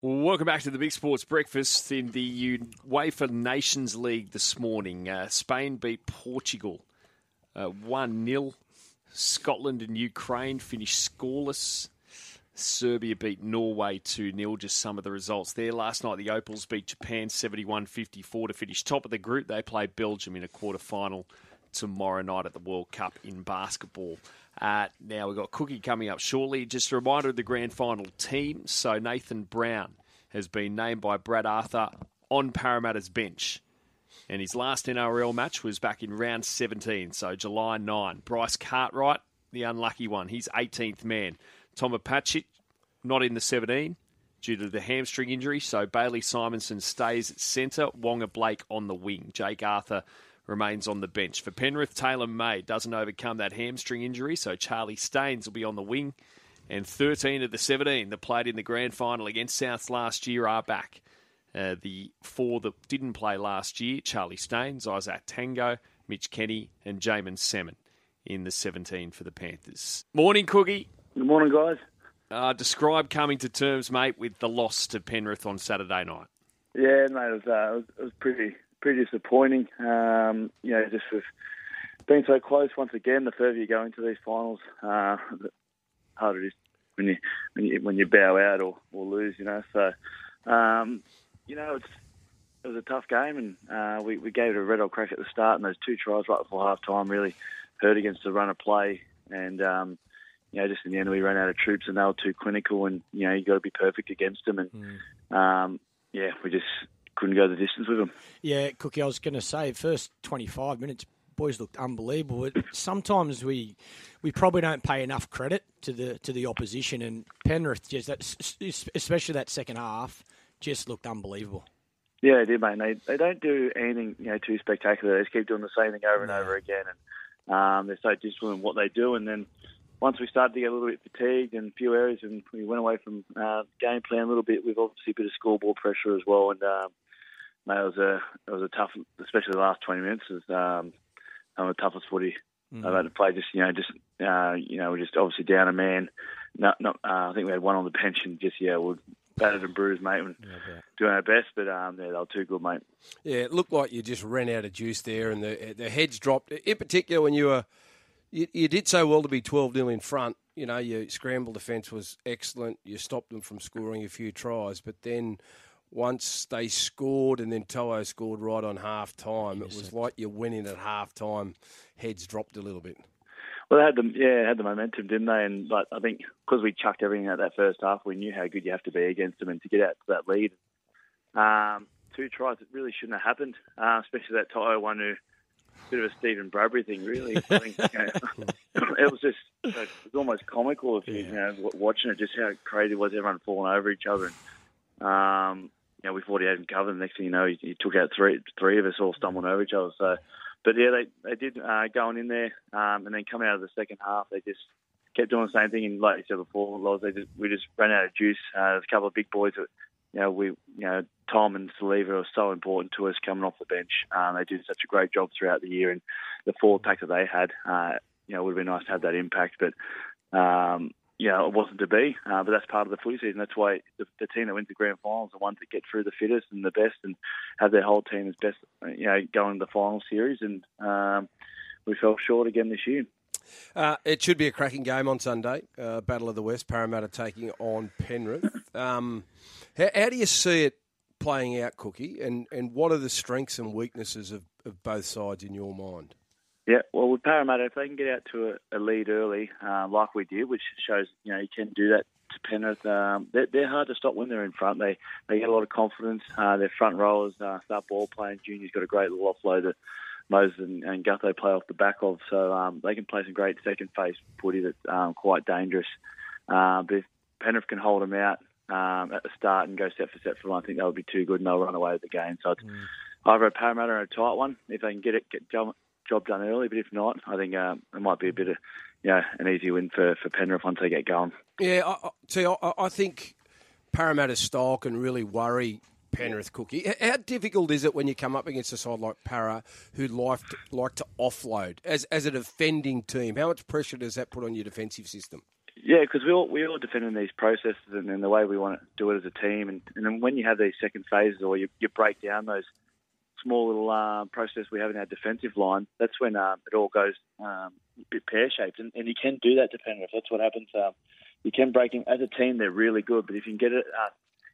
Welcome back to the Big Sports Breakfast in the UEFA Nations League this morning. Uh, Spain beat Portugal uh, 1 0. Scotland and Ukraine finished scoreless. Serbia beat Norway 2 0. Just some of the results there. Last night, the Opals beat Japan 71 54 to finish top of the group. They play Belgium in a quarter final tomorrow night at the World Cup in basketball. Uh, now we've got Cookie coming up shortly. Just a reminder of the grand final team. So Nathan Brown has been named by Brad Arthur on Parramatta's bench. And his last NRL match was back in round 17, so July 9. Bryce Cartwright, the unlucky one, he's 18th man. Tom Opacic, not in the 17 due to the hamstring injury, so Bailey Simonsson stays at centre, Waqa Blake on the wing. Jake Arthur remains on the bench. For Penrith, Taylor May doesn't overcome that hamstring injury, so Charlie Staines will be on the wing. And 13 of the 17 that played in the grand final against Souths last year are back. Uh, the four that didn't play last year Charlie Staines, Izack Tago, Mitch Kenny, and Jaeman Salmon in the 17 for the Panthers. Morning, Cookie. Good morning, guys. Uh, describe coming to terms, mate, with the loss to Penrith on Saturday night. Yeah, mate, it was, uh, it was, it was pretty pretty disappointing. Um, you know, just with being so close once again. The further you go into these finals, uh, the harder it is when you when you when you bow out or, or lose. You know, so um, you know it's it was a tough game, and uh, we we gave it a red hot crack at the start, and those two tries right before half time really hurt against the run of play, and um, you know, just in the end we ran out of troops, and they were too clinical, and you know you got to be perfect against them, and mm. um, yeah, we just couldn't go the distance with them. Yeah, Cookie, I was going to say, first 25 minutes, boys looked unbelievable. Sometimes we we probably don't pay enough credit to the to the opposition, and Penrith just especially that second half just looked unbelievable. Yeah, they did, mate. They they don't do anything you know too spectacular. They just keep doing the same thing over and over again, and um, they're so disciplined in what they do. And then once we started to get a little bit fatigued in a few areas, and we went away from uh, game plan a little bit, we've obviously a bit of scoreboard pressure as well, and um, mate, it was a it was a tough, especially the last twenty minutes. Was um, of the toughest footy mm-hmm. I've had to play. Just you know, just uh, you know, we're just obviously down a man. Not, not. Uh, I think we had one on the pension. Just yeah, we're battered and bruised, mate. And yeah, doing our best, but um, yeah, they were too good, mate. Yeah, it looked like you just ran out of juice there, and the the heads dropped. In particular, when you were you, you did so well to be twelve 0 in front. You know, your scramble defence was excellent. You stopped them from scoring a few tries, but then once they scored and then To'o scored right on half time, it was like you went in at half time, heads dropped a little bit. Well, they had the yeah, had the momentum, didn't they? And but I think because we chucked everything out that first half, we knew how good you have to be against them, and to get out to that lead, um, two tries, it really shouldn't have happened. Uh, especially that To'o one, who bit of a Stephen Bradbury thing, really. I think, you know, it was just it was almost comical if you, yeah. you know watching it, just how crazy it was, everyone falling over each other. And, um, you know, we thought he had him covered. The next thing you know, he, he took out three three of us all stumbling over each other. So, but yeah, they they did uh, going in there, um, and then coming out of the second half, they just kept doing the same thing. And like you said before, Loz, they just we just ran out of juice. Uh, there's a couple of big boys that you know we you know Tom and Siliva are so important to us coming off the bench. Um, they did such a great job throughout the year, and the forward pack that they had, uh, you know, it would have been nice to have that impact. But um, you know, it wasn't to be. Uh, but that's part of the footy season. That's why the, the team that wins the grand finals are the ones that get through the fittest and the best, and have their whole team as best. You know, going to the final series, and um, we fell short again this year. Uh, it should be a cracking game on Sunday. Uh, Battle of the West, Parramatta taking on Penrith. Um, how, how, do you see it playing out, Cookie? And and what are the strengths and weaknesses of, of both sides in your mind? Yeah, well, with Parramatta, if they can get out to a, a lead early, uh, like we did, which shows you know you can do that to Penrith, um, they're, they're, hard to stop when they're in front. They they get a lot of confidence. Uh, their front rowers uh, start ball playing. Junior's got a great little offload that Moses and, and Gutho play off the back of, so um, they can play some great second phase footy that's um, quite dangerous. Uh, but if Penrith can hold them out um, at the start and go set for set for one, I think that would be too good, and they'll run away with the game. So it's mm. either a Parramatta or a tight one. If they can get it, get job done early. But if not, I think uh, it might be a bit of you know, an easy win for, for Penrith once they get going. Yeah, I, see, I, I think Parramatta's style can really worry Penrith Cookie. How difficult is it when you come up against a side like Para who like to, like to offload as as a defending team? How much pressure does that put on your defensive system? Yeah, because we all we all defend in these processes and, and the way we want to do it as a team, and, and then when you have these second phases or you, you break down those small little uh, process we have in our defensive line, that's when um, it all goes um, a bit pear shaped, and, and you can do that depending if that's what happens. Um, you can break them as a team; they're really good, but if you can get it uh,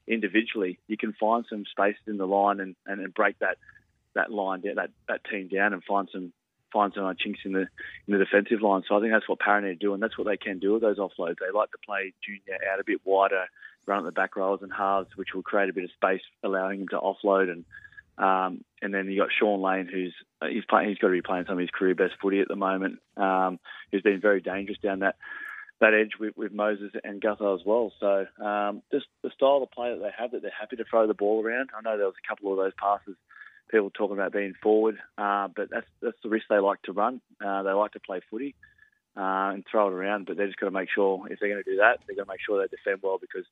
individually, you can find some spaces in the line and, and, and break that that line down, that that team down, and find some find some chinks in the in the defensive line. So I think that's what Parra do, and that's what they can do with those offloads. They like to play Junior out a bit wider, run at the back rows and halves, which will create a bit of space, allowing him to offload. And um, and then you got Sean Lane, who's uh, he's playing, he's got to be playing some of his career best footy at the moment. Um, who's been very dangerous down that that edge with, with Moses and Gutho as well. So um, just the style of play that they have, that they're happy to throw the ball around. I know there was a couple of those passes people talking about being forward, uh, but that's that's the risk they like to run. Uh, they like to play footy uh, and throw it around, but they just got to make sure if they're going to do that, they're going to make sure they defend well because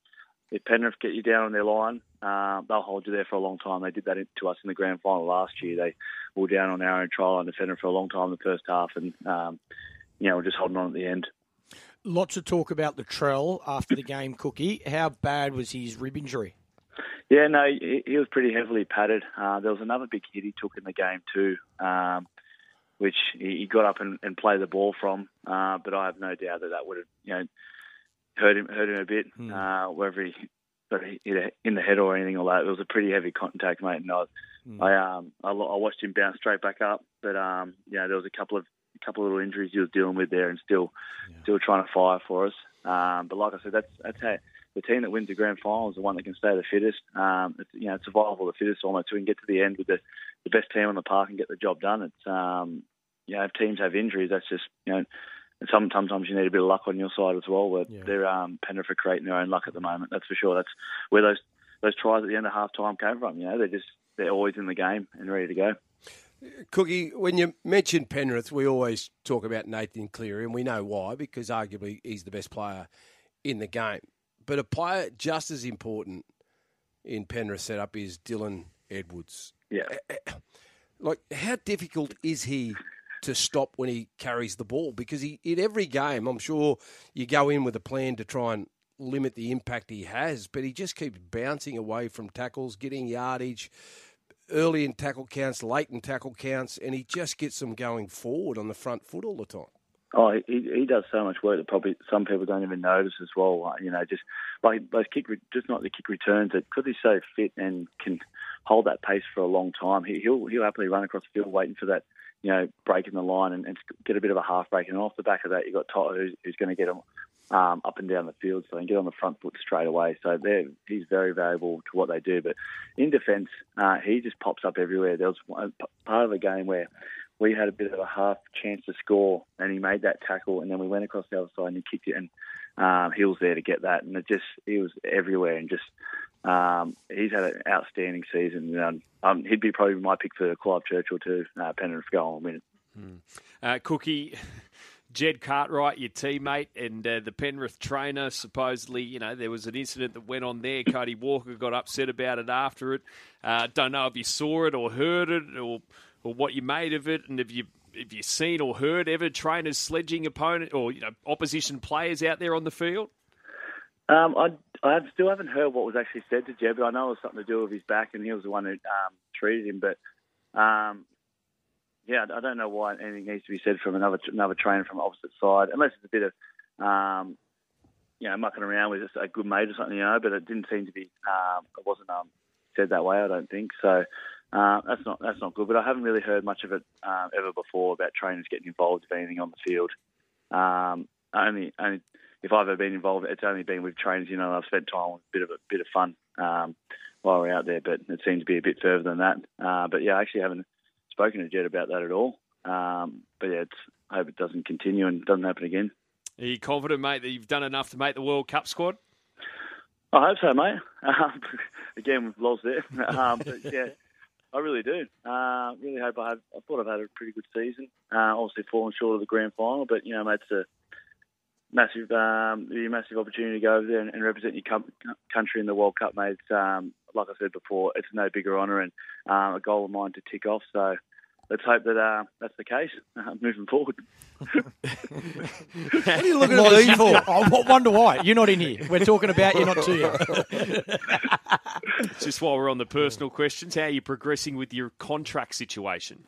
if Penrith get you down on their line, uh, they'll hold you there for a long time. They did that to us in the grand final last year. They were down on our own trial and defended for a long time in the first half, and um, you know we're just holding on at the end. Lots of talk about Latrell after the game, Cookie. How bad was his rib injury? Yeah, no, he, he was pretty heavily padded. Uh, there was another big hit he took in the game too, um, which he, he got up and, and played the ball from. Uh, but I have no doubt that that would have, you know, hurt him hurt him a bit, hmm. uh, whether he got hit in the head or anything like that. It was a pretty heavy contact, mate. And I, hmm. I um, I, I, watched him bounce straight back up, but um, yeah, there was a couple of a couple of little injuries he was dealing with there, and still, yeah. still trying to fire for us. Um, but like I said, that's that's how the team that wins the grand final is the one that can stay the fittest. Um, it's, you know, it's survival of the fittest almost. So we can get to the end with the, the best team on the park and get the job done. It's um, you know, if teams have injuries, that's just you know, sometimes you need a bit of luck on your side as well. Where yeah. they're um, Penrith are creating their own luck at the moment. That's for sure. That's where those those tries at the end of half time came from. You know, they're just they're always in the game and ready to go. Cookie, when you mention Penrith, we always talk about Nathan Cleary, and we know why because arguably he's the best player in the game. But a player just as important in Penrith setup is Dylan Edwards. Yeah. Eh, eh, like, how difficult is he to stop when he carries the ball? Because he, in every game, I'm sure you go in with a plan to try and limit the impact he has, but he just keeps bouncing away from tackles, getting yardage early in tackle counts, late in tackle counts, and he just gets them going forward on the front foot all the time. Oh, he, he does so much work that probably some people don't even notice as well. Uh, you know, just like those kick, just not the kick returns. That because he's so fit and can hold that pace for a long time, he, will he'll happily run across the field waiting for that, you know, break in the line and, and get a bit of a half break. And off the back of that, you have got Todd who's, who's going to get him um, up and down the field, so they can get on the front foot straight away. So he's very valuable to what they do. But in defence, uh, he just pops up everywhere. There was one, part of the game where we had a bit of a half chance to score, and he made that tackle, and then we went across the other side and he kicked it, and um, he was there to get that, and it just he was everywhere, and just um, he's had an outstanding season. Um, um, he'd be probably my pick for Clive Churchill too. Uh, Penrith go on win it. Hmm. Uh, Cookie. Jed Cartwright, your teammate, and uh, the Penrith trainer, supposedly, you know, there was an incident that went on there. Cody Walker got upset about it after it. Uh, don't know if you saw it or heard it or or what you made of it, and have you have you seen or heard ever trainers sledging opponent or you know opposition players out there on the field? Um, I, I still haven't heard what was actually said to Jed, but I know it was something to do with his back, and he was the one who um, treated him. But um, yeah, I don't know why anything needs to be said from another another trainer from opposite side, unless it's a bit of um, you know mucking around with a good mate or something, you know. But it didn't seem to be. Um, it wasn't um, said that way. I don't think so. Uh, that's not that's not good. But I haven't really heard much of it uh, ever before about trainers getting involved with anything on the field. Um, only only if I've ever been involved, it's only been with trainers. You know, I've spent time with a bit of a bit of fun um, while we're out there. But it seems to be a bit further than that. Uh, but yeah, I actually haven't spoken to Jed about that at all. Um, but yeah, I hope it doesn't continue and doesn't happen again. Are you confident, mate, that you've done enough to make the World Cup squad? I hope so, mate. Um, again, we've lost there. Um, but yeah, I really do. Uh, really hope I have. I thought I've had a pretty good season. Uh, obviously, fallen short of the grand final, but you know, mate, it's a massive, um, a massive opportunity to go over there and, and represent your com- country in the World Cup, mate. Um, like I said before, it's no bigger honour and uh, a goal of mine to tick off. So let's hope that uh, that's the case uh, moving forward. What are you looking at me for? I wonder why. You're not in here. We're talking about you, not to you. Just while we're on the personal questions, how are you progressing with your contract situation?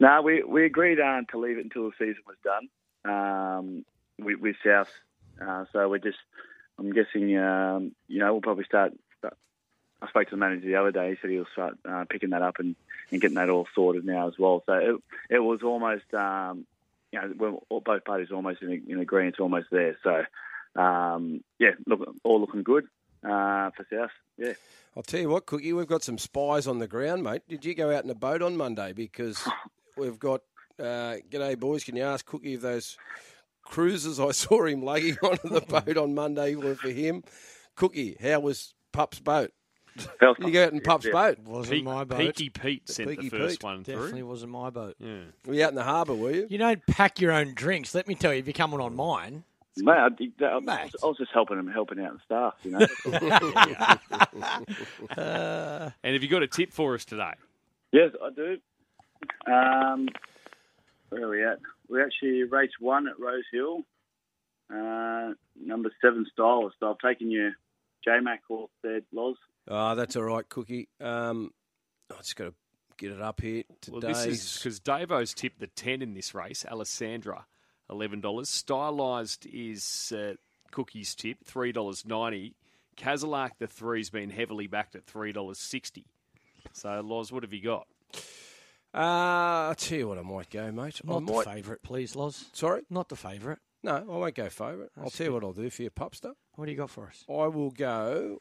No, we we agreed uh, to leave it until the season was done um, with, with South. Uh, so we're just, I'm guessing, um, you know, we'll probably start. I spoke to the manager the other day. He said he'll start uh, picking that up and, and getting that all sorted now as well. So it, it was almost, um, you know, we're, all- both parties almost in, in agreement, almost there. So um, yeah, look, all looking good uh, for South. Yeah. I'll tell you what, Cookie, we've got some spies on the ground, mate. Did you go out in a boat on Monday? Because we've got, uh, g'day, boys. Can you ask Cookie if those cruises I saw him lugging onto the boat on Monday were for him? Cookie, how was Pup's boat? Did you go out in Pup's Yeah. boat? Wasn't Peak, my boat. Peaky Pete sent Peaky the first Pete. one Definitely through. wasn't my boat. Yeah. Were you out in the harbour, were you? You don't pack your own drinks. Let me tell you, if you're coming on mine, Mate, I, did I, was, Mate. I was just helping him, helping out the staff, you know. And have you got a tip for us today? yes, I do. Um, where are we at? We actually race one at Rose Hill, uh, number seven stylist. So I've taken your J Mac horse there, Loz. Oh, that's all right, Cookie. Um, I just got to get it up here. Well, this is because Davo's tipped the 10 in this race. Alessandra, $11. Stylised is uh, Cookie's tip, $3.90. Kazalak, the three's been heavily backed at $3.60. So, Loz, what have you got? Uh, I'll tell you what I might go, mate. I not the favourite, please, Loz. Sorry? Not the favourite. No, I won't go favourite. I'll tell you what I'll do for you, Pupster. What do you got for us? I will go.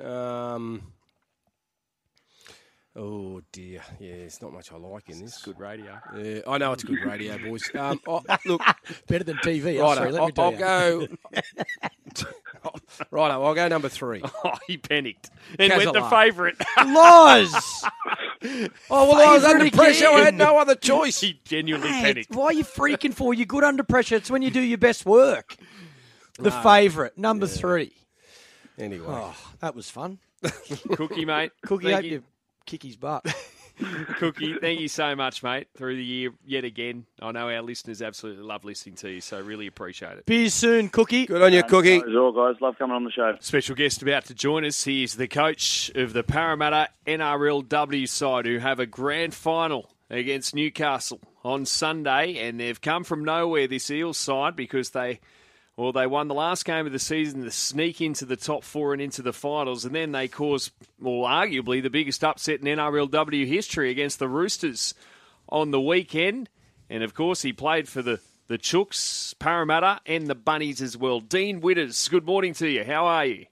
Um, oh dear, yeah, it's not much I like in this. Good radio. Yeah, I know it's good radio, boys. Um, look, Better than TV. Right, sorry, I'll, I'll go. right, I'll go number three. Oh, he panicked and went the favourite. Loz! Oh well, I was under pressure. I had no other choice. he genuinely Mate, panicked. why are you freaking for? You're good under pressure. It's when you do your best work. The favourite, number three. Anyway, Oh, that was fun. Cookie, mate. Cookie, Thank hope you. you kick his butt. Cookie, thank you so much, mate, through the year yet again. I know our listeners absolutely love listening to you, so really appreciate it. Be you soon, Cookie. good on you, Cookie. As all guys, love coming on the show. Special guest about to join us. He is the coach of the Parramatta NRLW side who have a grand final against Newcastle on Sunday, and they've come from nowhere, this Eels side, because they. Well, they won the last game of the season to sneak into the top four and into the finals, and then they caused, well, arguably the biggest upset in NRLW history against the Roosters on the weekend. And of course, he played for the, the Chooks, Parramatta, and the Bunnies as well. Dean Widders, good morning to you. How are you?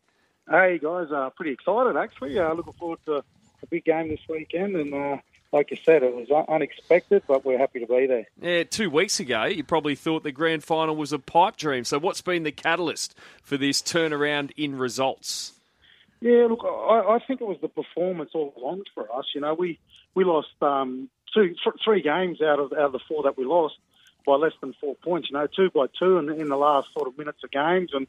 Hey guys, uh, pretty excited actually. Uh, looking forward to a big game this weekend, and uh, like you said, it was unexpected, but we're happy to be there. Yeah, two weeks ago, you probably thought the grand final was a pipe dream. So, what's been the catalyst for this turnaround in results? Yeah, look, I, I think it was the performance all along for us. You know, we we lost um, two, th- three games out of out of the four that we lost by less than four points. You know, two by two in, in the last sort of minutes of games, and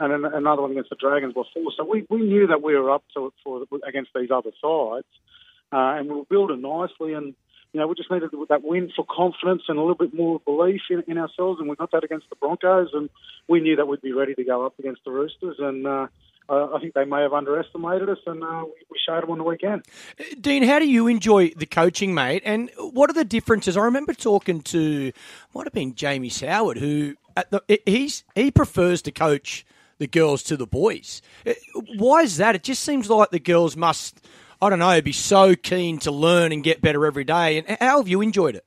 and another one against the Dragons by four. So we, we knew that we were up to it for against these other sides, uh, and we were building nicely. And you know, we just needed that win for confidence and a little bit more belief in, in ourselves. And we got that against the Broncos, and we knew that we'd be ready to go up against the Roosters. And uh, uh, I think they may have underestimated us, and uh, we, we showed them on the weekend. Dean, how do you enjoy the coaching, mate? And what are the differences? I remember talking to might have been Jamie Soward, who the, he's he prefers to coach the girls to the boys. Uh, Why is that? It just seems like the girls must, I don't know, be so keen to learn and get better every day. And how have you enjoyed it?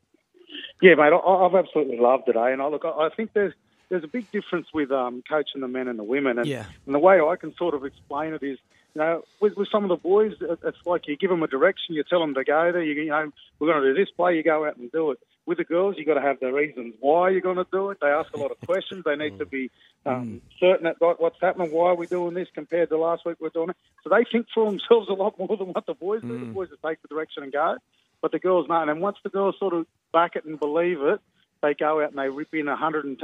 Yeah, mate, I, I've absolutely loved it. Eh? And I look, I I think there's there's a big difference with um, coaching the men and the women. And, Yeah. and the way I can sort of explain it is, you know, with, with some of the boys, it's like you give them a direction, you tell them to go there. You, you know, we're going to do this play. You go out and do it. With the girls, you got to have the reasons why you're going to do it. They ask a lot of questions. They need to be um, certain that what's happening. Why are we doing this compared to last week? We're doing it. So they think for themselves a lot more than what the boys do. The boys just take the direction and go, but the girls know. And then once the girls sort of back it and believe it, they go out and they rip in 110%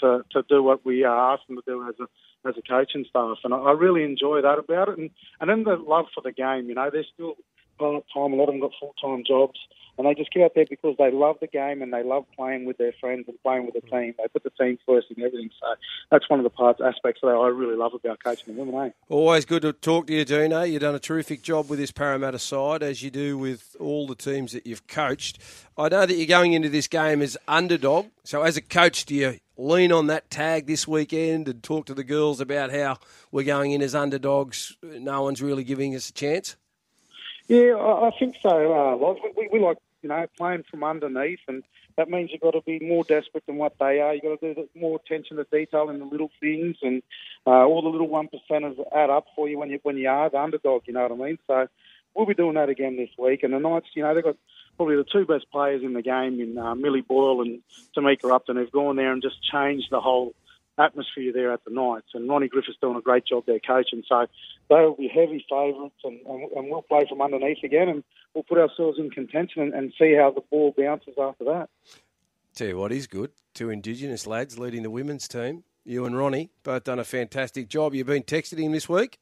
to, to do what we uh, ask them to do as a as a coaching staff, and I, I really enjoy that about it. And and then the love for the game, you know, they're still part time. A lot of them got full time jobs, and they just get out there because they love the game and they love playing with their friends and playing with the team. They put the team first in everything. So that's one of the parts aspects that I really love about coaching the women. Eh? Always good to talk to you, Dino. You've done a terrific job with this Parramatta side, as you do with all the teams that you've coached. I know that you're going into this game as underdog. So, as a coach, do you lean on that tag this weekend and talk to the girls about how we're going in as underdogs? No one's really giving us a chance. Yeah, I, think so. Uh, we, we, like you know playing from underneath, and that means you've got to be more desperate than what they are. You've got to do more attention to detail in the little things, and uh, all the little one percenters add up for you when you when you are the underdog. You know what I mean? So we'll be doing that again this week. And the Knights, you know, they've got probably the two best players in the game in uh, Millie Boyle and Tamika Upton who've gone there and just changed the whole atmosphere there at the Knights. And Ronnie Griffith's doing a great job there coaching. So they'll be heavy favourites and, and, and, we'll play from underneath again and we'll put ourselves in contention and, and see how the ball bounces after that. Tell you what is good. Two Indigenous lads leading the women's team. You and Ronnie both done a fantastic job. You've been texting him this week?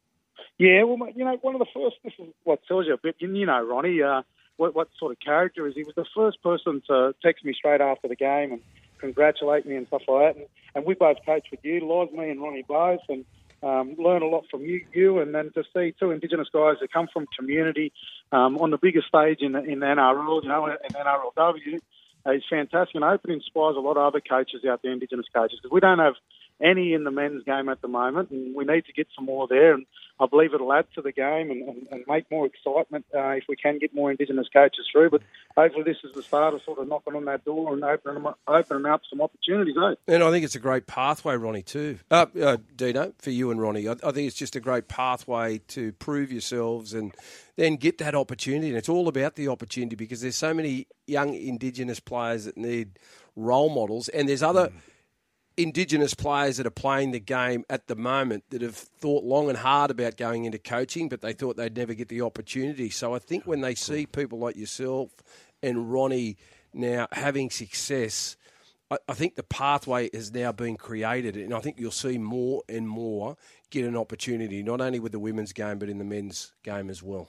Yeah, well, you know, one of the first, this is what tells you a bit, you know, Ronnie, uh, what, what sort of character is he? Was the first person to text me straight after the game and congratulate me and stuff like that. And, and we both coach with you, Loz, me and Ronnie both, and um, learn a lot from you, you, and then to see two Indigenous guys that come from community um, on the biggest stage in in NRL, you know, in NRLW, is fantastic. And I hope it inspires a lot of other coaches out there, Indigenous coaches, because we don't have any in the men's game at the moment, and we need to get some more there. And I believe it'll add to the game and, and, and make more excitement uh, if we can get more Indigenous coaches through. But hopefully, this is the start of sort of knocking on that door and opening them, opening up some opportunities. Eh? And I think it's a great pathway, Ronnie, too. Uh, uh, Dino, for you and Ronnie, I, I think it's just a great pathway to prove yourselves and then get that opportunity. And it's all about the opportunity because there's so many young Indigenous players that need role models, and there's other. Mm Indigenous players that are playing the game at the moment that have thought long and hard about going into coaching, but they thought they'd never get the opportunity. So I think when they see people like yourself and Ronnie now having success, I, I think the pathway has now been created, and I think you'll see more and more get an opportunity, not only with the women's game, but in the men's game as well.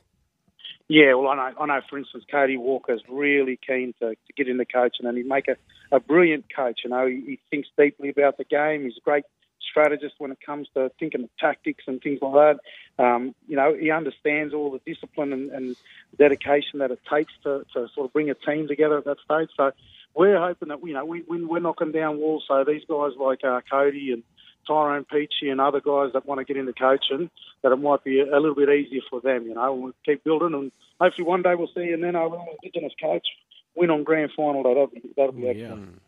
Yeah, well, I know, I know for instance, Cody Walker's really keen to, to get into coaching and he'd make a, a brilliant coach. You know, he, he thinks deeply about the game. He's a great strategist when it comes to thinking of tactics and things like that. Um, you know, he understands all the discipline and, and dedication that it takes to, to sort of bring a team together at that stage. So we're hoping that, you know, we, we're knocking down walls. So these guys like uh, Cody and Tyrone Peachey and other guys that want to get into coaching, that it might be a, little bit easier for them. You know, we'll keep building, and hopefully one day we'll see an NRL Indigenous coach win on grand final. That'll be that'll be excellent. Yeah.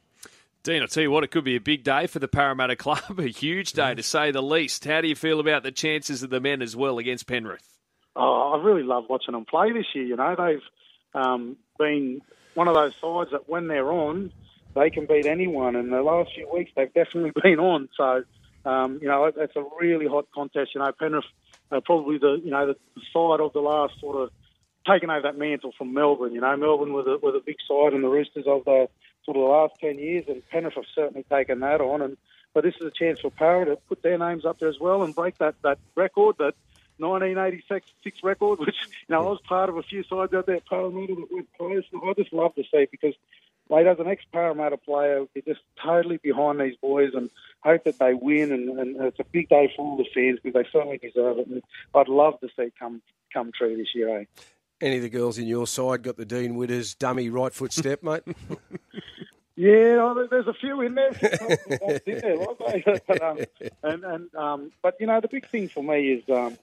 Dean, I'll tell you what, it could be a big day for the Parramatta Club, a huge day to say the least. How do you feel about the chances of the men as well against Penrith? Oh, I really love watching them play this year. You know, they've um, been one of those sides that when they're on, they can beat anyone. And the last few weeks, they've definitely been on. So um, you know, it's a really hot contest. You know, Penrith are probably the you know the side of the last sort of taken over that mantle from Melbourne. You know, Melbourne were the, were the big side and the Roosters of the sort of the last ten years, and Penrith have certainly taken that on. And but this is a chance for Parra to put their names up there as well and break that that record that. 1986 record, which you know I was part of a few sides out there at Parramatta that went close. I just love to see because mate, as an ex-Parramatta player, we're just totally behind these boys and hope that they win. And, and, it's a big day for all the fans because they certainly deserve it. And I'd love to see it come come true this year. Eh? Any of the girls in your side got the Dean Widders dummy right foot step, mate? Yeah, there's a few in there. but, um, and and um, but you know the big thing for me is um,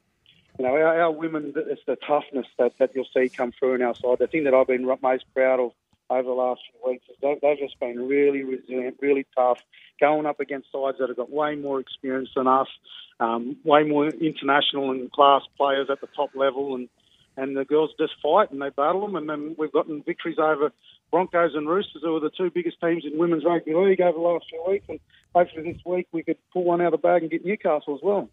you know our, our women. It's the toughness that, that you'll see come through in our side. The thing that I've been most proud of over the last few weeks. Is they've just been really resilient, really tough, going up against sides that have got way more experience than us, um, way more international and class players at the top level, and and the girls just fight and they battle them, and then we've gotten victories over Broncos and Roosters, who are the two biggest teams in women's rugby league over the last few weeks, and hopefully this week we could pull one out of the bag and get Newcastle as well.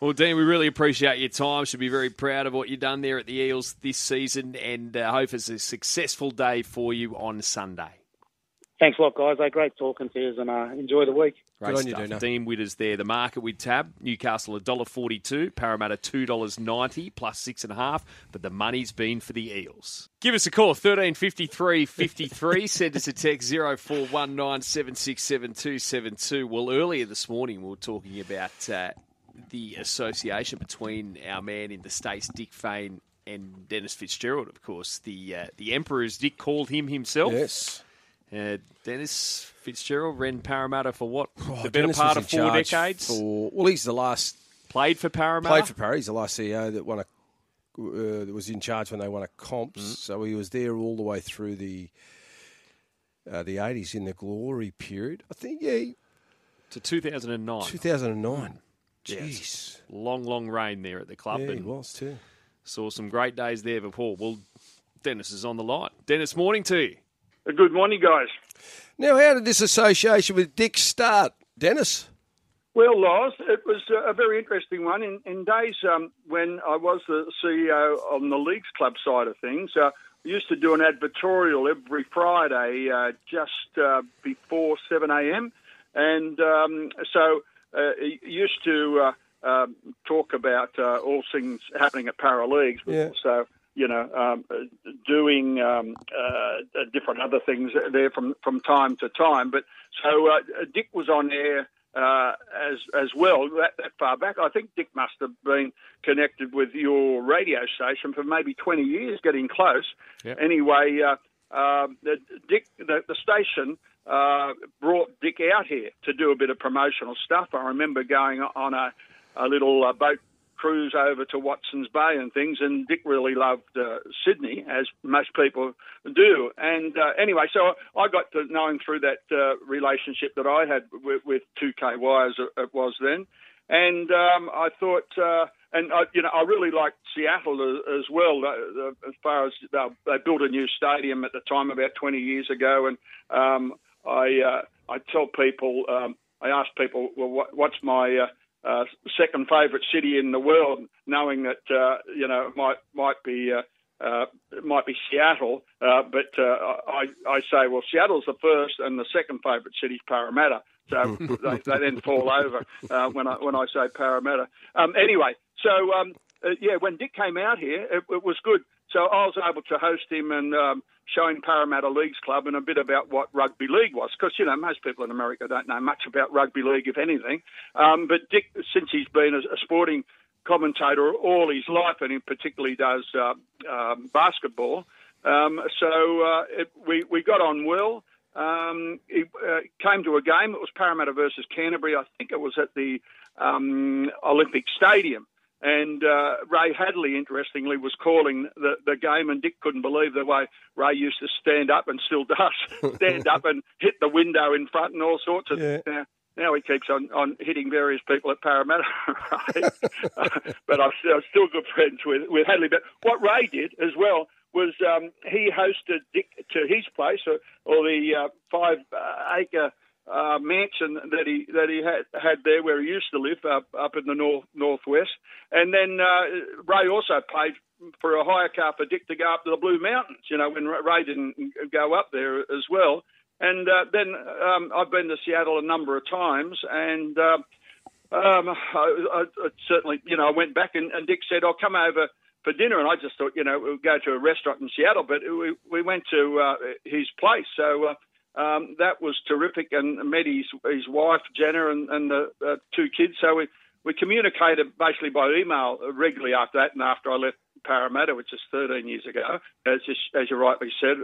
Well, Dean, we really appreciate your time. Should be very proud of what you've done there at the Eels this season, and uh, hope it's a successful day for you on Sunday. Thanks a lot, guys. Great talking to you, and uh, enjoy the week. Great on you, stuff. Dino. Dean Widders there. The market with tab. Newcastle $1.42. Parramatta $2.90 plus six and a half. But the money's been for the Eels. Give us a call, 1353 53. Send us a text 0419767272. Well, earlier this morning we were talking about uh, the association between our man in the States, Dick Fain, and Dennis Fitzgerald, of course. The, uh, the Emperor, as Dick called him himself. Yes. Uh, Dennis Fitzgerald ran Parramatta for what? Oh, the better Dennis part of four decades. For, well, he's the last Played for Parramatta. played for Parry. He's the last CEO that won a uh, that was in charge when they won a comps. Mm. So he was there all the way through the uh, the eighties in the glory period. I think yeah, he- to 2009. two thousand and nine. Yes. Jeez, Long, long reign there at the club, yeah, he was too. saw some great days there before. Well, Dennis is on the line. Dennis, morning to you. Good morning, guys. Now, how did this association with Dick start, Dennis? Well, Lars, it was a very interesting one. In, in days um, when I was the CEO on the Leagues Club side of things, uh, we used to do an advertorial every Friday uh, just uh, before 7 a.m. And um, so uh, it used to uh, um, talk about uh, all things happening at Para Leagues, but Yeah. also, you know, um, doing um, uh, different other things there from, from time to time. But so uh, Dick was on air uh, as as well that, that far back. I think Dick must have been connected with your radio station for maybe 20 years, getting close. Yep. Anyway, uh, um, the, Dick, the, the station uh, brought Dick out here to do a bit of promotional stuff. I remember going on a, a little uh, boat cruise over to Watson's Bay and things, and Dick really loved uh, Sydney, as most people do. And uh, anyway, so I got to know him through that uh, relationship that I had with, with 2KY as it was then. And um, I thought, uh, and I, you know, I really liked Seattle as, well. Uh, uh, as far as they, built a new stadium at the time, about 20 years ago, and um, I uh, I tell people, um, I ask people, well, what, what's my uh, second favourite city in the world, knowing that uh, you know it might might be uh, uh, might be Seattle, uh, but uh, I I say well Seattle's the first, and the second favourite city's Parramatta. So they, they then fall over uh, when I when I say Parramatta. Um, anyway, so um, yeah, when Dick came out here, it, it was good. So I was able to host him and um, show him Parramatta Leagues Club and a bit about what rugby league was, because you know most people in America don't know much about rugby league, if anything. Um, but Dick, since he's been a, a sporting commentator all his life, and he particularly does uh, um, basketball. Um, so uh, it, we we got on well. Um, he uh, came to a game. It was Parramatta versus Canterbury. I think it was at the um, Olympic Stadium. And uh, Ray Hadley, interestingly, was calling the, the game, and Dick couldn't believe the way Ray used to stand up and still does stand up and hit the window in front and all sorts of. Yeah. Now, now he keeps on, on hitting various people at Parramatta, Ray. but I'm still, still good friends with, with Hadley. But what Ray did as well was um, he hosted Dick to his place, or, or the uh, five uh, acre uh, mansion that he that he had had there where he used to live up up in the north northwest, and then uh, Ray also paid for a hire car for Dick to go up to the Blue Mountains. You know when Ray didn't go up there as well, and uh, then um, I've been to Seattle a number of times, and uh, um, I, I, I certainly you know I went back and, and Dick said I'll come over for dinner, and I just thought, you know, we'll go to a restaurant in Seattle, but we we went to uh, his place, so uh, um, that was terrific, and met his his wife Jenna and, and the uh, two kids. So we we communicated basically by email regularly after that, and after I left Parramatta, which is 13 years ago, as just, as you rightly said,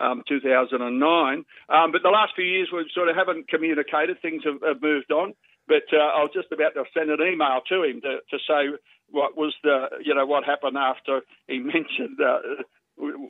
um, 2009. Um, but the last few years we sort of haven't communicated; things have, have moved on. But uh, I was just about to send an email to him to, to say what was the you know what happened after he mentioned. Uh,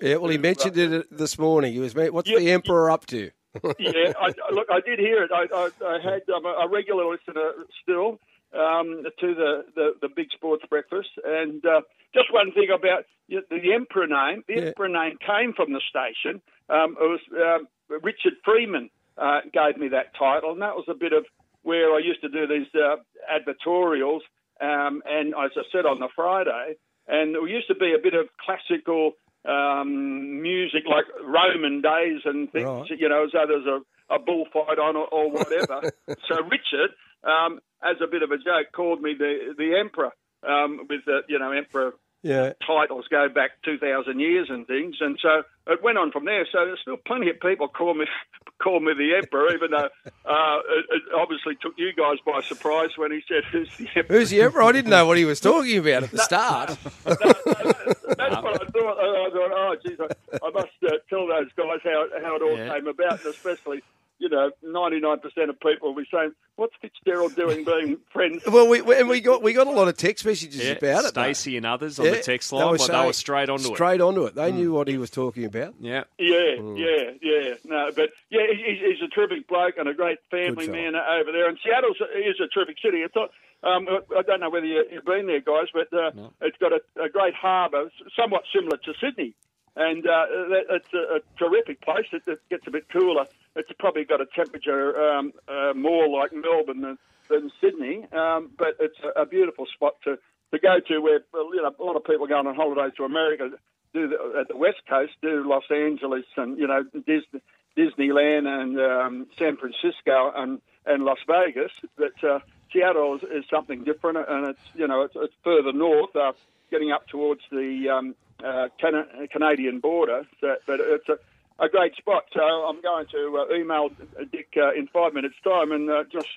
Yeah, well, he mentioned it this morning. He was, what's Yeah. the emperor up to? Yeah, I, look, I did hear it. I, I, I had I'm a, regular listener still um, to the, the, the big sports breakfast, and uh, just one thing about the, the emperor name. The Yeah. emperor name came from the station. Um, it was um, Richard Freedman uh, gave me that title, and that was a bit of where I used to do these uh, advertorials. Um, and as I said on the Friday, and there used to be a bit of classical um, music like Roman days and things, Right. you know, as though there's a, a bullfight on or, or whatever. so Richard, um, as a bit of a joke, called me the the emperor um, with the you know emperor Yeah. titles go back 2,000 years and things. And so it went on from there. So there's still plenty of people call me call me the emperor, even though uh, it, it obviously took you guys by surprise when he said, who's the emperor? Who's the emperor? I didn't know what he was talking about at the start. That's um, what I thought. I thought, oh, geez, I, I must uh, tell those guys how, how it all Yeah. came about, and especially, you know, 99% of people will be saying, what's Fitzgerald doing being friends? Well, we, we and we got we got a lot of text messages Yeah, about it. Stacey and others on Yeah, the text they line, were but they were straight onto it. Straight onto it. They mm. knew what he was talking about. Yeah. Yeah, mm. yeah, yeah. No, but yeah, he- he's a terrific bloke and a great family man over there. And Seattle is a terrific city. It's not, um, I don't know whether you- you've been there, guys, but uh, it's got a, a great harbour, somewhat similar to Sydney. And uh, that- it's a, a terrific place. It, it gets a bit cooler. It's probably got a temperature um, uh, more like Melbourne than, than Sydney, um, but it's a, a beautiful spot to, to go to where you know a lot of people going on holidays to America do the, at the west coast, do Los Angeles and you know Disney, Disneyland and um, San Francisco and, and Las Vegas. But uh, Seattle is, is something different, and it's you know it's, it's further north, uh, getting up towards the um, uh, Cana- Canadian border. So, but it's a, a great spot. So I'm going to uh, email Dick uh, in five minutes' time and uh, just.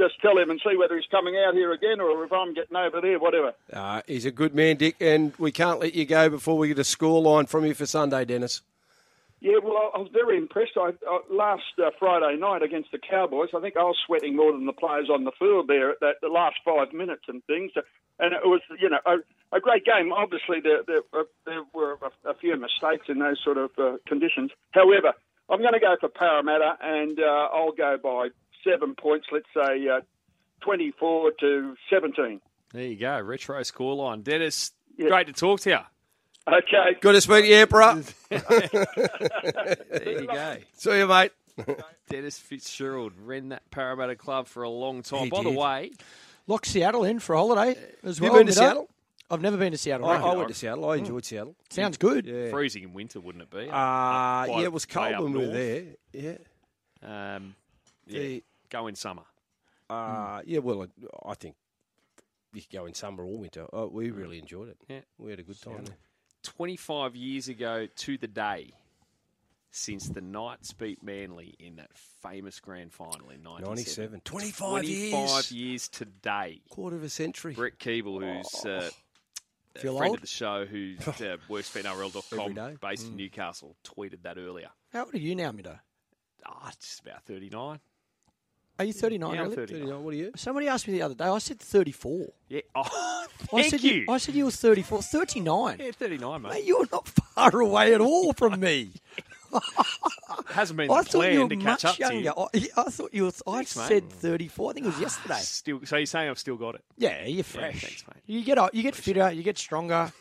Just tell him and see whether he's coming out here again or if I'm getting over there, whatever. Uh, he's a good man, Dick, and we can't let you go before we get a score line from you for Sunday, Dennis. Yeah, well, I was very impressed. I, uh, last uh, Friday night against the Cowboys, I think I was sweating more than the players on the field there at that, the last five minutes and things. And it was, you know, a, a great game. Obviously, there, there, uh, there were a, a few mistakes in those sort of uh, conditions. However, I'm going to go for Parramatta, and uh, I'll go by seven points. Let's say uh, 24 to 17. There you go. Retro scoreline. Dennis, Yeah. great to talk to you. Okay. Good to speak to you, Emperor. There you go. See you, mate. Dennis Fitzgerald ran that Parramatta club for a long time. He By the did. way, Lock Seattle in for a holiday as well. You been to Mido. Seattle? I've never been to Seattle. I, no. I went to Seattle. I enjoyed Seattle. Sounds good. Yeah. freezing in winter, wouldn't it be? Uh, Quite yeah, it was way cold up when we were north. there. Yeah. Um, yeah, The- go in summer. Uh, yeah, well, I I think you could go in summer or winter. Oh, we really enjoyed it. Yeah. We had a good time there. 25 years ago to the day since the Knights beat Manly in that famous grand final in 97. 97. 25, 25 years. years today. Quarter of a century. Brett Keeble, who's uh, a friend old? of the show, who's uh, works for NRL.com, based in Newcastle, tweeted that earlier. How old are you now, Mido? Ah, just about 39. Are you 39? Yeah, I'm really? 39. 39, what are you? Somebody asked me the other day. I said 34. Yeah. Oh, I thank said you. I said you were 34. 39. yeah, 39, mate. Mate, you're not far away at all from me. Hasn't been I the thought you were to catch much younger. you. I, I thought you were. I Thanks, mate. said 34. I think it was ah, yesterday. Still, so you're saying I've still got it? Yeah, you're fresh. thanks, mate. You get you get fitter, you get stronger,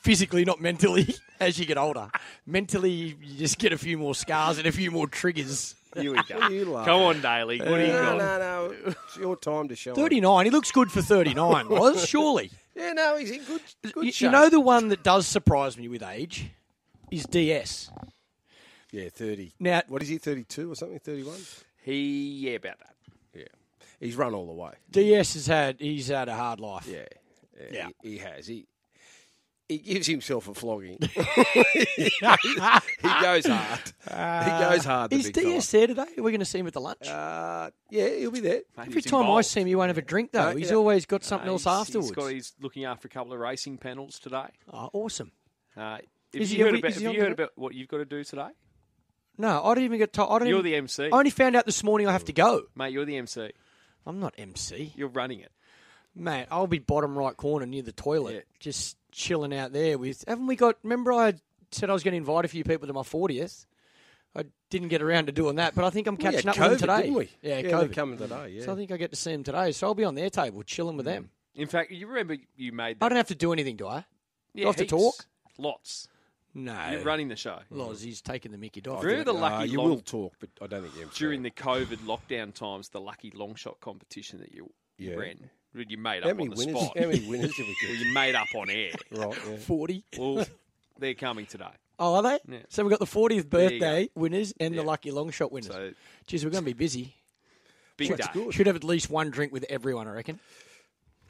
physically, not mentally, as you get older. Mentally, you just get a few more scars and a few more triggers. Here we go. You laugh. Come on, Daly. What do you No, got? no, no. It's your time to show. 39. He looks good for 39. Was surely. Yeah, no, he's in good, good You, shape. you know the one that does surprise me with age is DS. Yeah, 30. Now, What is he, 32 or something? 31? He, yeah, about that. Yeah. He's run all the way. DS has had he's had a hard life. Yeah. Yeah. Yeah. He, he has. He he gives himself a flogging. he goes hard. he goes hard. The Is big DS there today? Are we going to see him at the lunch? Uh, yeah, he'll be there. Mate, Every he's time I see him, he won't have a drink though. No, he's yeah. always got something Uh, else he's- afterwards. He's, got, he's looking after a couple of racing panels today. oh, awesome. Uh, have Is you, he heard, every- about, is have on you heard about what you've got to do today? No, I didn't even get told. I, don't You're even, the MC. I only found out this morning I have to go. Mate, you're the MC. I'm not MC. You're running it. Mate, I'll be bottom right corner near the toilet, Yeah. just chilling out there with. Haven't we got? Remember, I said I was going to invite a few people to my fortieth. I didn't get around to doing that, but I think I'm We had catching up COVID, with them today. didn't we? Yeah, yeah they're COVID. coming today. Yeah. So I think I get to see them today. So I'll be on their table, chilling with them. In fact, you remember you made I don't have to do anything, do I? yeah, I have to talk? Lots. No. You're running the show. Loz, he's taking the Mickey off. Remember the Uh, you long, will talk, but I don't think you during the COVID lockdown times, the lucky long shot competition that you, you Yeah. ran. You made How up many on the winners? spot. How many winners did we Well, get? you made up on air. right. Yeah. Forty. Well, they're coming today. Oh, are they? Yeah. So we've got the 40th birthday winners and the lucky long shot winners. So Jeez, we're going to be busy. big That's day. good. Should have at least one drink with everyone, I reckon.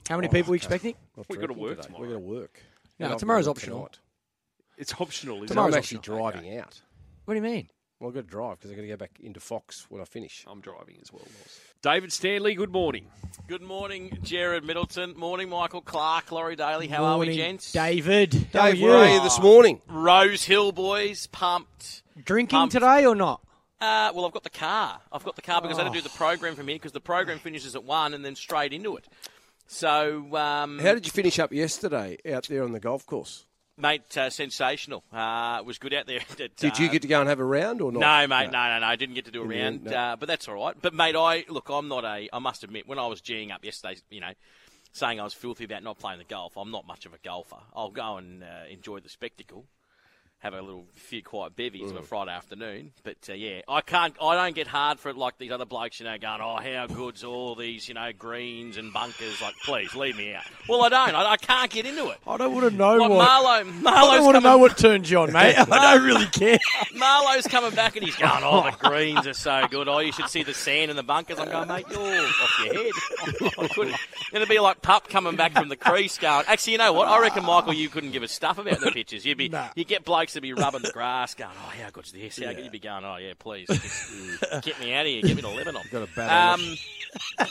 How many oh, people are we expecting? We've gotta work today. tomorrow. We've got to work. No, And I've tomorrow's got to work optional. tonight. It's optional. Isn't Tomorrow's I'm actually optional. driving out. What do you mean? Well, I've got to drive because I've got to go back into Fox when I finish. I'm driving as well. Loz. David Stanley, good morning. Good morning, Jared Middleton. Morning, Michael Clark, Laurie Daly. How are we, gents? David. How are Dave, where are you? you this morning? Rose Hill boys, pumped. Drinking Pumped. today or not? Uh, well, I've got the car. I've got the car because I had to do the program from here because the program finishes at one and then straight into it. So, um, How did you finish up yesterday out there on the golf course? Mate, uh, sensational. Uh, it was good out there. At, Did you uh, get to go and have a round or not? No, mate, no, no, no. I didn't get to do a round, no. uh, but that's all right. But mate, I look, I'm not a. I must admit, when I was geeing up yesterday, you know, saying I was filthy about not playing the golf, I'm not much of a golfer. I'll go and uh, enjoy the spectacle, have a little few quiet bevies Mm. on a Friday afternoon. But uh, yeah, I can't. I don't get hard for it like these other blokes, you know, going, oh, how good's all these, you know, greens and bunkers. Like, please leave me out. Well, I don't. I, I can't get into it. I don't want to know Like what. Marlo, I don't want to know what turns you on, mate. I don't really care. Marlo's coming back and he's going, oh, the greens are so good. Oh, you should see the sand in the bunkers. I'm going, mate, you're off your head. I couldn't. It'd be like Pup coming back from the crease going, actually, you know what? I reckon, Michael, you couldn't give a stuff about the pitches. You'd be, Nah. you get blokes to be rubbing the grass going, oh, how good's this? How good? You'd be going, oh, yeah, please. Just get me out of here. Get me to Lebanon. Got a Um,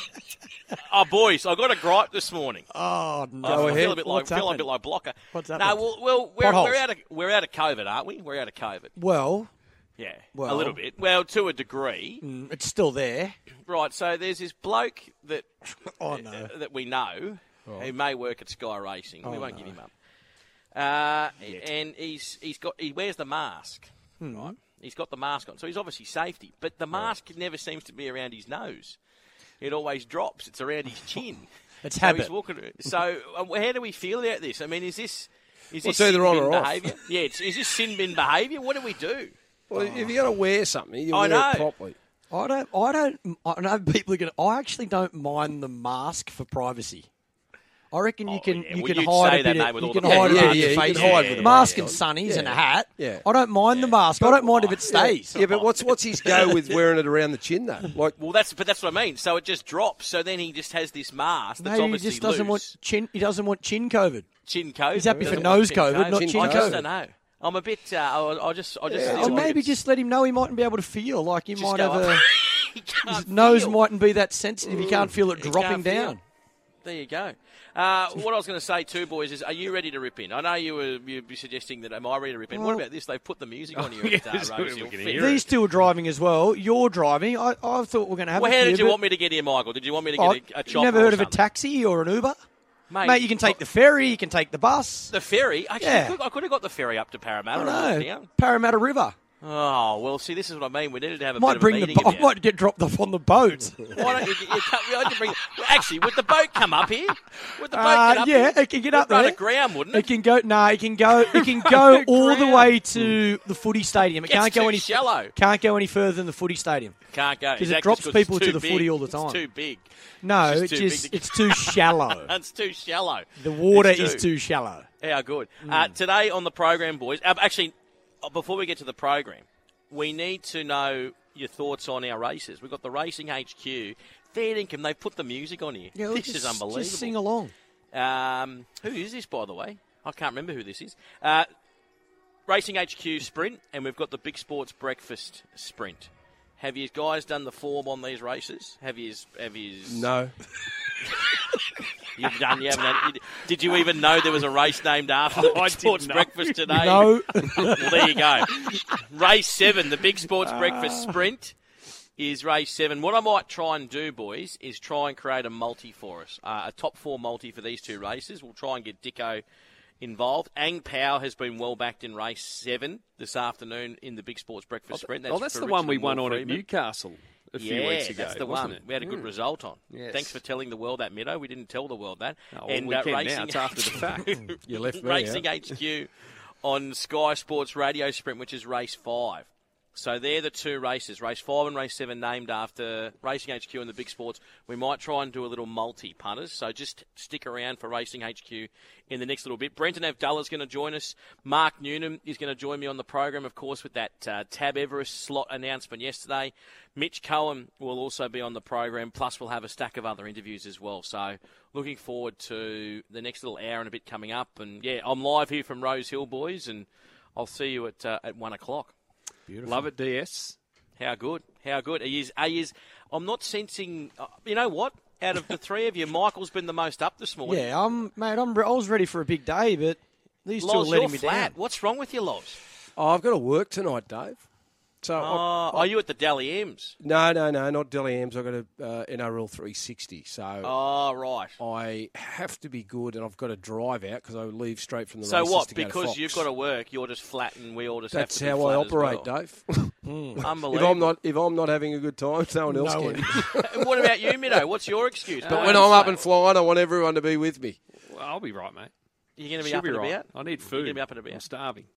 oh, boys, I got a gripe this morning. Oh, I no. feel a bit like What's feel a bit like blocker. What's No, well, well we're, we're out of we're out of COVID, aren't we? We're out of COVID. Well, Yeah, Well- a little bit. Well, to a degree, mm, it's still there. right? So there's this bloke that Oh, no. that we know who may work at Sky Racing. we Oh, won't no. give him up. Uh, and he's he's got he wears the mask, Hmm. right? He's got the mask on, so he's obviously safety. But the mask never seems to be around his nose. It always drops. It's around his chin. It's so habit. He's walking. So uh, how do we feel about this? I mean, is this is Well, this it's either sin on bin or off. behaviour? Yeah, it's, is this sin bin behaviour? What do we do? Well, if you're going to wear something, you I wear know. it properly. I don't. I don't. I know people are going. to I actually don't mind the mask for privacy. I reckon you Oh, can yeah. you Well, can hide say a bit. mate, Of, you can hide pictures. around Yeah, your yeah, you face. can hide with the mask mask and on. sunnies and a hat. Yeah. I don't mind the mask. I don't mind if it stays. Yeah, but what's what's his go with wearing it around the chin though? Like, Well, that's but that's what I mean. So it just drops. So then he just has this mask that's Maybe he obviously just doesn't want chin. He doesn't want chin COVID. chin COVID. He's happy for nose want COVID, not chin chin I just don't know. I'm a bit. Uh, I, I just. I just. Yeah, Or like maybe it's- just let him know he mightn't be able to feel. Like he Just might have up. a he can't his nose feel. mightn't be that sensitive. He can't feel it He dropping can't feel. down. There you go. Uh, what I was going to say too, boys, is are you ready to rip in? I know you were you'd be suggesting that am I ready to rip in? what about this? They've put the music on you yes, at uh, we Rose Hill. can Fair. hear it. These two are driving as well. You're driving. I, I thought we are going to have. Well, a how few, did you but- want me to get here, Michael? Did you want me to Oh, get a, a you chopper never or heard of a taxi or an Uber? Mate, Mate, you can take the ferry. You can take the bus. the ferry. Actually, Yeah. I, could, I could have got the ferry up to Parramatta. I and walked know. Parramatta River. Oh well, see, this is what I mean. We needed to have a Might bit bring of a the meeting boat. about Might get dropped off on the boat. Why don't you, you, you bring? Well, actually, would the boat come up here? Would the boat Uh, get up yeah, here? it can get up It'd run there. aground, wouldn't It it? can go. Nah, it can go. It can go all the way to the footy stadium. It Gets can't go any shallow. Can't go any further than the footy stadium. Can't go 'Cause it drops people to too the footy all the time. It's too big. No, It's just too just big to- it's too shallow. It's too shallow. The water It's is too- too shallow. How good. Uh, Hmm. today on the program, boys. Uh, actually, uh, before we get to the program, we need to know your thoughts on our races. We've got the Racing HQ. Fair income. They've put the music on here. Yeah, this just, is unbelievable. Just sing along. Um, who is this, by the way? I can't remember who this is. Uh, Racing HQ Sprint, and we've got the Big Sports Breakfast Sprint. Have you guys done the form on these races? Have you? Have you? no. You've done. You haven't done. Did you even know there was a race named after the I Big Sports. Breakfast today? No, well, there you go. race seven, the Big Sports Breakfast Sprint, is race seven. What I might try and do, boys, is try and create a multi for us, uh, a top four multi for these two races. We'll try and get Dicko involved. Ang Pao has been well backed in race seven this afternoon in the Big Sports Breakfast Sprint. oh, that's for the one we won on at Newcastle a few weeks ago. that's the one. It? We had a good Mm. result on. Yes. Thanks for telling the world that, Middo. We didn't tell the world that. Oh, well, we can now. It's after the fact. You left me Racing out. HQ on Sky Sports Radio Sprint, which is race five. So they're the two races, race five and race seven, named after Racing HQ and the big sports. We might try and do a little multi punters, so just stick around for Racing HQ in the next little bit. Brenton is going to join us. Mark Newnham is going to join me on the program, of course, with that uh, Tab Everest slot announcement yesterday. Mitch Cohen will also be on the program, plus we'll have a stack of other interviews as well. So looking forward to the next little hour and a bit coming up. And yeah, I'm live here from Rose Hill, boys, and I'll see you at uh, at one o'clock. Love it, DS. How good? How good? Are you, are you, I'm not sensing. Uh, you know what? Out of the three of you, Michael's been the most up this morning. Yeah, I'm, mate. I'm, I was ready for a big day, but these two are letting you're me flat. down. What's wrong with you, Loz? Oh, I've got to work tonight, Dave. So Oh, I- are you at the Dally M's? no, no, no, not Dally M's. I've got a uh, NRL 360. So Oh, right. I have to be good, and I've got to drive out because I leave straight from the So races what? to go to Because Fox. you've got to work, you're just flat, and we all just That's have to be how I flat as operate, well. Dave. if Unbelievable. I'm not if I'm not having a good time, someone else No can. what about you, Middo? What's your excuse? But when I'm up and flying, I want everyone to be with me. Well, I'll be right, mate. you're going to be She'll up and right. about. I need You're food. gonna be up and about. I'm starving.